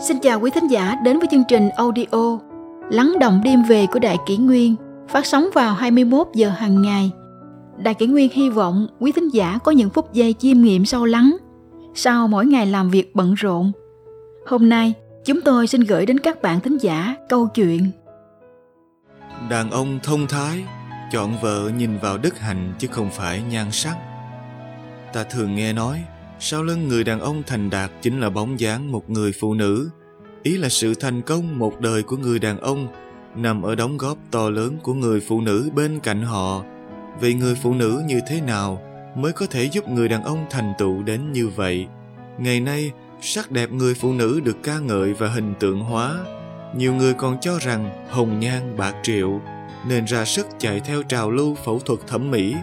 Xin chào quý thính giả đến với chương trình audio Lắng động đêm về của Đại Kỷ Nguyên phát sóng vào 21 giờ hàng ngày. Đại Kỷ Nguyên hy vọng quý thính giả có những phút giây chiêm nghiệm sâu lắng sau mỗi ngày làm việc bận rộn. Hôm nay, chúng tôi xin gửi đến các bạn thính giả câu chuyện Đàn ông thông thái chọn vợ nhìn vào đức hạnh chứ không phải nhan sắc. Ta thường nghe nói sau lưng người đàn ông thành đạt chính là bóng dáng một người phụ nữ. Ý là sự thành công một đời của người đàn ông nằm ở đóng góp to lớn của người phụ nữ bên cạnh họ. Vì người phụ nữ như thế nào mới có thể giúp người đàn ông thành tựu đến như vậy? Ngày nay, sắc đẹp người phụ nữ được ca ngợi và hình tượng hóa. Nhiều người còn cho rằng hồng nhan bạc triệu nên ra sức chạy theo trào lưu phẫu thuật thẩm mỹ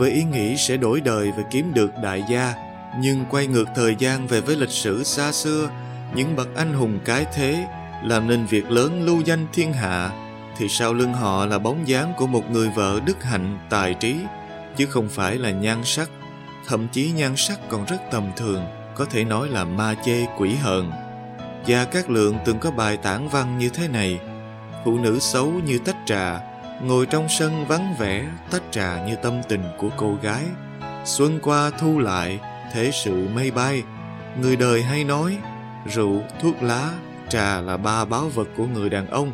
với ý nghĩ sẽ đổi đời và kiếm được đại gia nhưng quay ngược thời gian về với lịch sử xa xưa, những bậc anh hùng cái thế làm nên việc lớn lưu danh thiên hạ, thì sau lưng họ là bóng dáng của một người vợ đức hạnh, tài trí, chứ không phải là nhan sắc. Thậm chí nhan sắc còn rất tầm thường, có thể nói là ma chê quỷ hờn. Và các lượng từng có bài tản văn như thế này, phụ nữ xấu như tách trà, ngồi trong sân vắng vẻ, tách trà như tâm tình của cô gái. Xuân qua thu lại thế sự mây bay, người đời hay nói, rượu, thuốc lá, trà là ba báo vật của người đàn ông.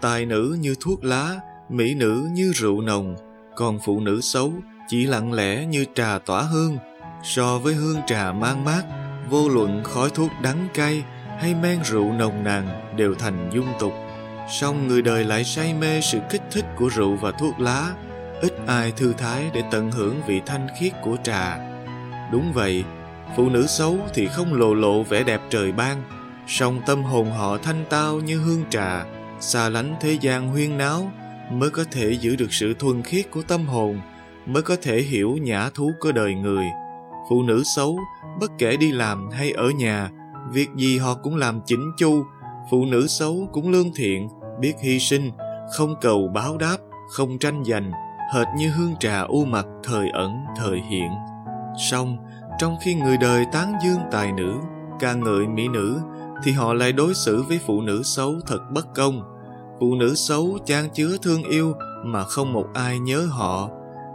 Tài nữ như thuốc lá, mỹ nữ như rượu nồng, còn phụ nữ xấu chỉ lặng lẽ như trà tỏa hương. So với hương trà mang mát, vô luận khói thuốc đắng cay hay men rượu nồng nàn đều thành dung tục. Song người đời lại say mê sự kích thích của rượu và thuốc lá, ít ai thư thái để tận hưởng vị thanh khiết của trà đúng vậy, phụ nữ xấu thì không lộ lộ vẻ đẹp trời ban, song tâm hồn họ thanh tao như hương trà, xa lánh thế gian huyên náo, mới có thể giữ được sự thuần khiết của tâm hồn, mới có thể hiểu nhã thú của đời người. Phụ nữ xấu, bất kể đi làm hay ở nhà, việc gì họ cũng làm chỉnh chu, phụ nữ xấu cũng lương thiện, biết hy sinh, không cầu báo đáp, không tranh giành, hệt như hương trà u mặt thời ẩn, thời hiện song trong khi người đời tán dương tài nữ, ca ngợi mỹ nữ, thì họ lại đối xử với phụ nữ xấu thật bất công. Phụ nữ xấu chan chứa thương yêu mà không một ai nhớ họ,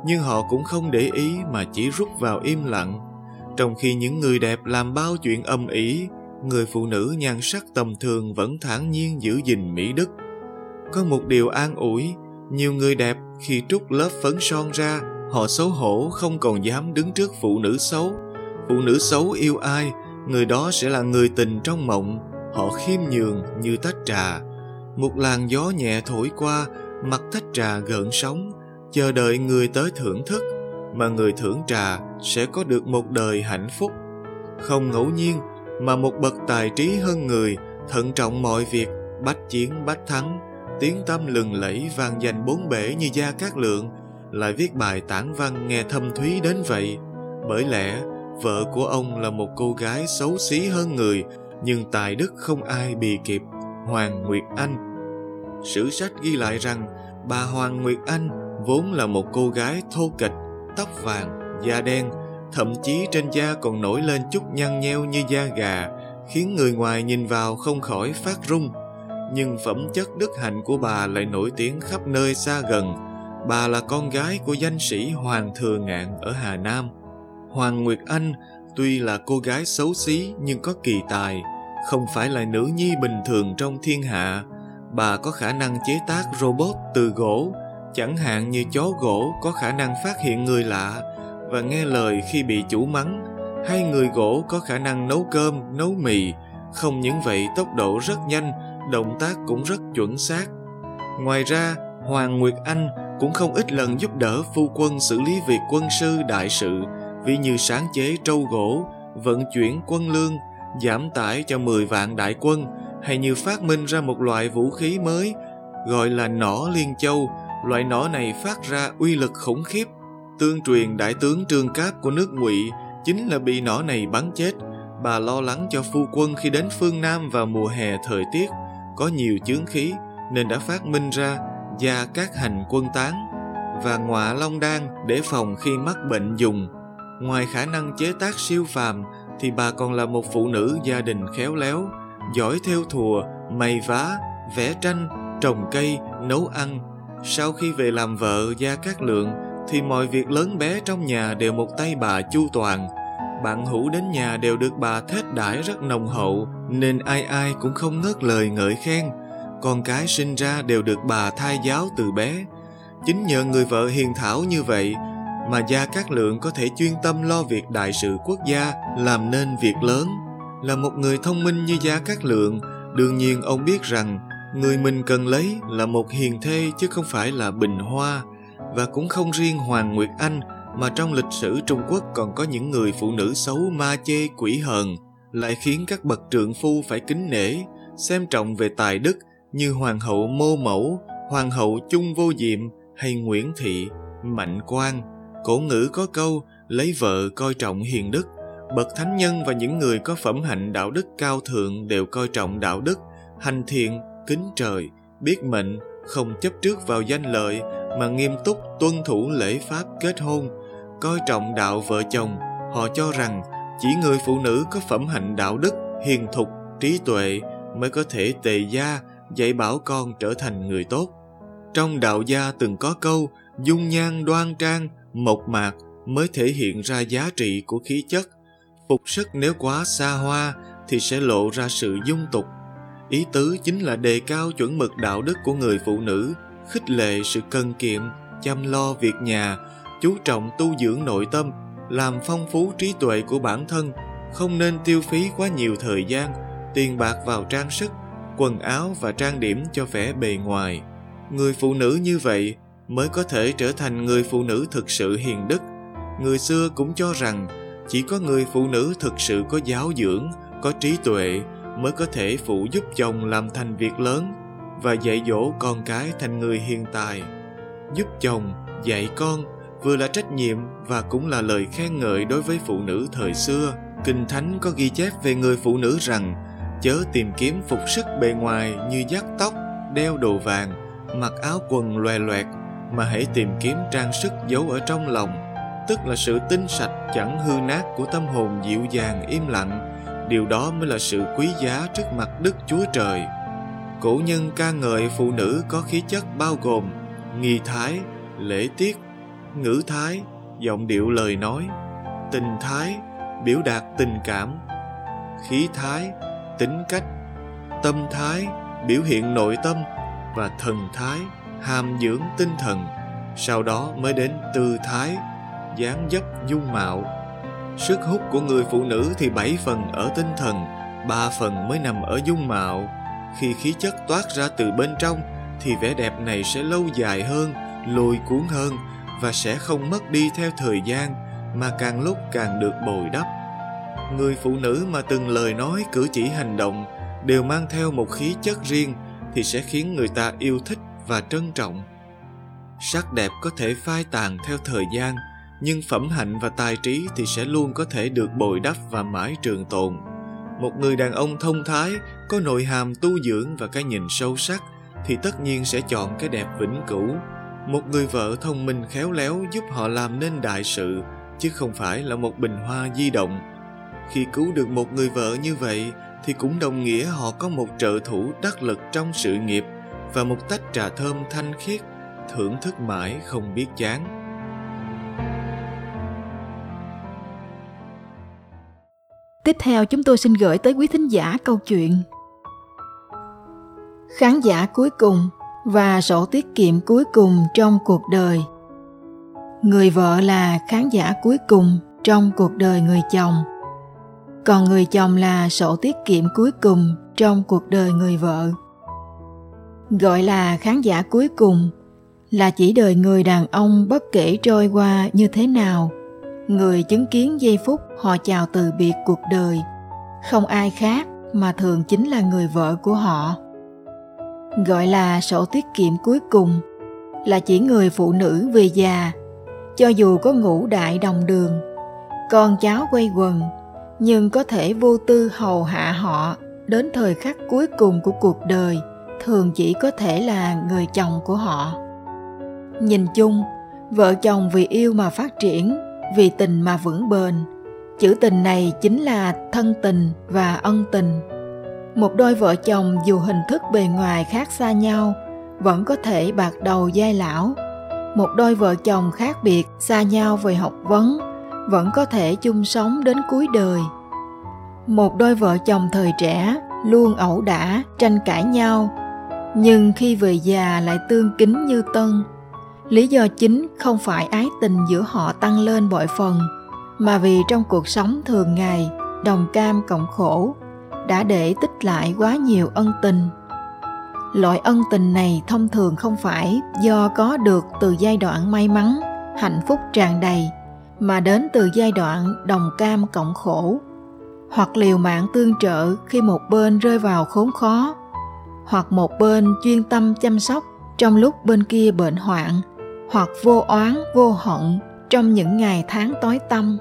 nhưng họ cũng không để ý mà chỉ rút vào im lặng. Trong khi những người đẹp làm bao chuyện âm ỉ người phụ nữ nhan sắc tầm thường vẫn thản nhiên giữ gìn mỹ đức. Có một điều an ủi, nhiều người đẹp khi trút lớp phấn son ra họ xấu hổ, không còn dám đứng trước phụ nữ xấu. Phụ nữ xấu yêu ai, người đó sẽ là người tình trong mộng. Họ khiêm nhường như tách trà. Một làn gió nhẹ thổi qua, mặt tách trà gợn sóng. Chờ đợi người tới thưởng thức, mà người thưởng trà sẽ có được một đời hạnh phúc. Không ngẫu nhiên, mà một bậc tài trí hơn người, thận trọng mọi việc, bách chiến bách thắng. Tiếng tâm lừng lẫy vang danh bốn bể như gia cát lượng lại viết bài tản văn nghe thâm thúy đến vậy. Bởi lẽ vợ của ông là một cô gái xấu xí hơn người nhưng tài đức không ai bì kịp. Hoàng nguyệt anh. Sử sách ghi lại rằng bà hoàng nguyệt anh vốn là một cô gái thô kịch, tóc vàng da đen thậm chí trên da còn nổi lên chút nhăn nheo như da gà khiến người ngoài nhìn vào không khỏi phát run. Nhưng phẩm chất đức hạnh của bà lại nổi tiếng khắp nơi xa gần bà là con gái của danh sĩ hoàng thừa ngạn ở hà nam Hoàng Nguyệt Anh tuy là cô gái xấu xí nhưng có kỳ tài, không phải là nữ nhi bình thường trong thiên hạ. Bà có khả năng chế tác robot từ gỗ, chẳng hạn như chó gỗ có khả năng phát hiện người lạ và nghe lời khi bị chủ mắng, hay người gỗ có khả năng nấu cơm, nấu mì. Không những vậy tốc độ rất nhanh, động tác cũng rất chuẩn xác. Ngoài ra, Hoàng Nguyệt Anh cũng không ít lần giúp đỡ phu quân xử lý việc quân sư đại sự, vì như sáng chế trâu gỗ, vận chuyển quân lương, giảm tải cho 10 vạn đại quân, hay như phát minh ra một loại vũ khí mới, gọi là nỏ liên châu. Loại nỏ này phát ra uy lực khủng khiếp. Tương truyền đại tướng Trương Cáp của nước Ngụy chính là bị nỏ này bắn chết. Bà lo lắng cho phu quân khi đến phương Nam vào mùa hè thời tiết có nhiều chướng khí nên đã phát minh ra và các hành quân tán và ngọa long đan để phòng khi mắc bệnh dùng Ngoài khả năng chế tác siêu phàm thì bà còn là một phụ nữ gia đình khéo léo, giỏi theo thùa, may vá, vẽ tranh, trồng cây, nấu ăn. Sau khi về làm vợ Gia Cát Lượng thì mọi việc lớn bé trong nhà đều một tay bà chu toàn. Bạn hữu đến nhà đều được bà thết đãi rất nồng hậu nên ai ai cũng không ngớt lời ngợi khen. Con cái sinh ra đều được bà thai giáo từ bé. Chính nhờ người vợ hiền thảo như vậy mà Gia Cát Lượng có thể chuyên tâm lo việc đại sự quốc gia, làm nên việc lớn. Là một người thông minh như Gia Cát Lượng, đương nhiên ông biết rằng người mình cần lấy là một hiền thê chứ không phải là bình hoa, và cũng không riêng Hoàng Nguyệt Anh mà trong lịch sử Trung Quốc còn có những người phụ nữ xấu ma chê quỷ hờn, lại khiến các bậc trượng phu phải kính nể, xem trọng về tài đức như Hoàng hậu Mô Mẫu, Hoàng hậu Chung Vô Diệm hay Nguyễn Thị, Mạnh Quang. Cổ ngữ có câu lấy vợ coi trọng hiền đức, bậc thánh nhân và những người có phẩm hạnh đạo đức cao thượng đều coi trọng đạo đức, hành thiện, kính trời, biết mệnh, không chấp trước vào danh lợi mà nghiêm túc tuân thủ lễ pháp kết hôn, coi trọng đạo vợ chồng. Họ cho rằng chỉ người phụ nữ có phẩm hạnh đạo đức, hiền thục, trí tuệ mới có thể tề gia, dạy bảo con trở thành người tốt. Trong đạo gia từng có câu dung nhan đoan trang, mộc mạc mới thể hiện ra giá trị của khí chất. Phục sức nếu quá xa hoa thì sẽ lộ ra sự dung tục. Ý tứ chính là đề cao chuẩn mực đạo đức của người phụ nữ, khích lệ sự cần kiệm, chăm lo việc nhà, chú trọng tu dưỡng nội tâm, làm phong phú trí tuệ của bản thân, không nên tiêu phí quá nhiều thời gian, tiền bạc vào trang sức, quần áo và trang điểm cho vẻ bề ngoài. Người phụ nữ như vậy mới có thể trở thành người phụ nữ thực sự hiền đức. Người xưa cũng cho rằng chỉ có người phụ nữ thực sự có giáo dưỡng, có trí tuệ mới có thể phụ giúp chồng làm thành việc lớn và dạy dỗ con cái thành người hiền tài. Giúp chồng, dạy con vừa là trách nhiệm và cũng là lời khen ngợi đối với phụ nữ thời xưa. Kinh Thánh có ghi chép về người phụ nữ rằng chớ tìm kiếm phục sức bề ngoài như dắt tóc, đeo đồ vàng, mặc áo quần loè loẹt mà hãy tìm kiếm trang sức giấu ở trong lòng tức là sự tinh sạch chẳng hư nát của tâm hồn dịu dàng im lặng. Điều đó mới là sự quý giá trước mặt đức chúa trời. Cổ nhân ca ngợi phụ nữ có khí chất bao gồm nghi thái lễ tiết ngữ thái giọng điệu lời nói tình thái biểu đạt tình cảm khí thái tính cách, tâm thái, biểu hiện nội tâm và thần thái hàm dưỡng tinh thần. Sau đó mới đến tư thái, dáng dấp dung mạo. Sức hút của người phụ nữ thì bảy phần ở tinh thần, ba phần mới nằm ở dung mạo. Khi khí chất toát ra từ bên trong thì vẻ đẹp này sẽ lâu dài hơn, lôi cuốn hơn và sẽ không mất đi theo thời gian mà càng lúc càng được bồi đắp người phụ nữ mà từng lời nói, cử chỉ, hành động đều mang theo một khí chất riêng thì sẽ khiến người ta yêu thích và trân trọng. Sắc đẹp có thể phai tàn theo thời gian, nhưng phẩm hạnh và tài trí thì sẽ luôn có thể được bồi đắp và mãi trường tồn. Một người đàn ông thông thái, có nội hàm tu dưỡng và cái nhìn sâu sắc thì tất nhiên sẽ chọn cái đẹp vĩnh cửu. Một người vợ thông minh khéo léo giúp họ làm nên đại sự, chứ không phải là một bình hoa di động khi cứu được một người vợ như vậy, thì cũng đồng nghĩa họ có một trợ thủ đắc lực trong sự nghiệp và một tách trà thơm thanh khiết, thưởng thức mãi không biết chán. Tiếp theo chúng tôi xin gửi tới quý thính giả câu chuyện. Khán giả cuối cùng và sổ tiết kiệm cuối cùng trong cuộc đời. Người vợ là khán giả cuối cùng trong cuộc đời người chồng còn người chồng là sổ tiết kiệm cuối cùng trong cuộc đời người vợ. Gọi là khán giả cuối cùng là chỉ đời người đàn ông bất kể trôi qua như thế nào. Người chứng kiến giây phút họ chào từ biệt cuộc đời. Không ai khác mà thường chính là người vợ của họ. Gọi là sổ tiết kiệm cuối cùng là chỉ người phụ nữ về già, cho dù có ngũ đại đồng đường, con cháu quay quần nhưng có thể vô tư hầu hạ họ đến thời khắc cuối cùng của cuộc đời, thường chỉ có thể là người chồng của họ. Nhìn chung, vợ chồng vì yêu mà phát triển, vì tình mà vững bền. Chữ tình này chính là thân tình và ân tình. Một đôi vợ chồng dù hình thức bề ngoài khác xa nhau, vẫn có thể bạc đầu giai lão. Một đôi vợ chồng khác biệt xa nhau về học vấn vẫn có thể chung sống đến cuối đời. Một đôi vợ chồng thời trẻ luôn ẩu đả, tranh cãi nhau, nhưng khi về già lại tương kính như tân. Lý do chính không phải ái tình giữa họ tăng lên bội phần, mà vì trong cuộc sống thường ngày, đồng cam cộng khổ đã để tích lại quá nhiều ân tình. Loại ân tình này thông thường không phải do có được từ giai đoạn may mắn, hạnh phúc tràn đầy mà đến từ giai đoạn đồng cam cộng khổ, hoặc liều mạng tương trợ khi một bên rơi vào khốn khó, hoặc một bên chuyên tâm chăm sóc trong lúc bên kia bệnh hoạn, hoặc vô oán, vô hận trong những ngày tháng tối tăm.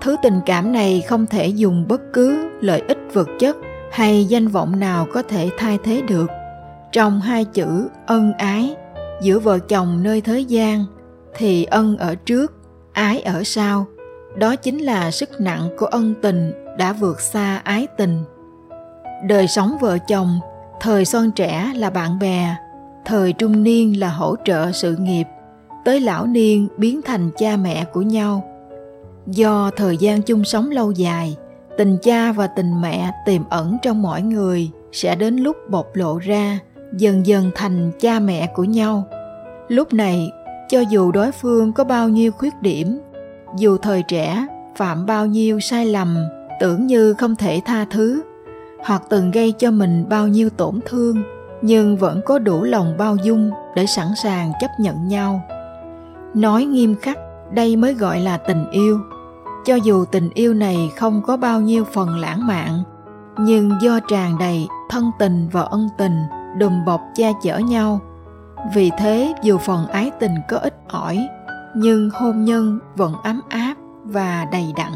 Thứ tình cảm này không thể dùng bất cứ lợi ích vật chất hay danh vọng nào có thể thay thế được. Trong hai chữ ân ái, giữa vợ chồng nơi thế gian, thì ân ở trước ái ở sau, đó chính là sức nặng của ân tình đã vượt xa ái tình. Đời sống vợ chồng, thời son trẻ là bạn bè, thời trung niên là hỗ trợ sự nghiệp, tới lão niên biến thành cha mẹ của nhau. Do thời gian chung sống lâu dài, tình cha và tình mẹ tiềm ẩn trong mỗi người sẽ đến lúc bộc lộ ra, dần dần thành cha mẹ của nhau. Lúc này cho dù đối phương có bao nhiêu khuyết điểm, dù thời trẻ phạm bao nhiêu sai lầm, tưởng như không thể tha thứ, hoặc từng gây cho mình bao nhiêu tổn thương, nhưng vẫn có đủ lòng bao dung để sẵn sàng chấp nhận nhau. Nói nghiêm khắc, đây mới gọi là tình yêu. Cho dù tình yêu này không có bao nhiêu phần lãng mạn, nhưng do tràn đầy thân tình và ân tình, đùm bọc che chở nhau vì thế, dù phần ái tình có ít ỏi, nhưng hôn nhân vẫn ấm áp và đầy đặn.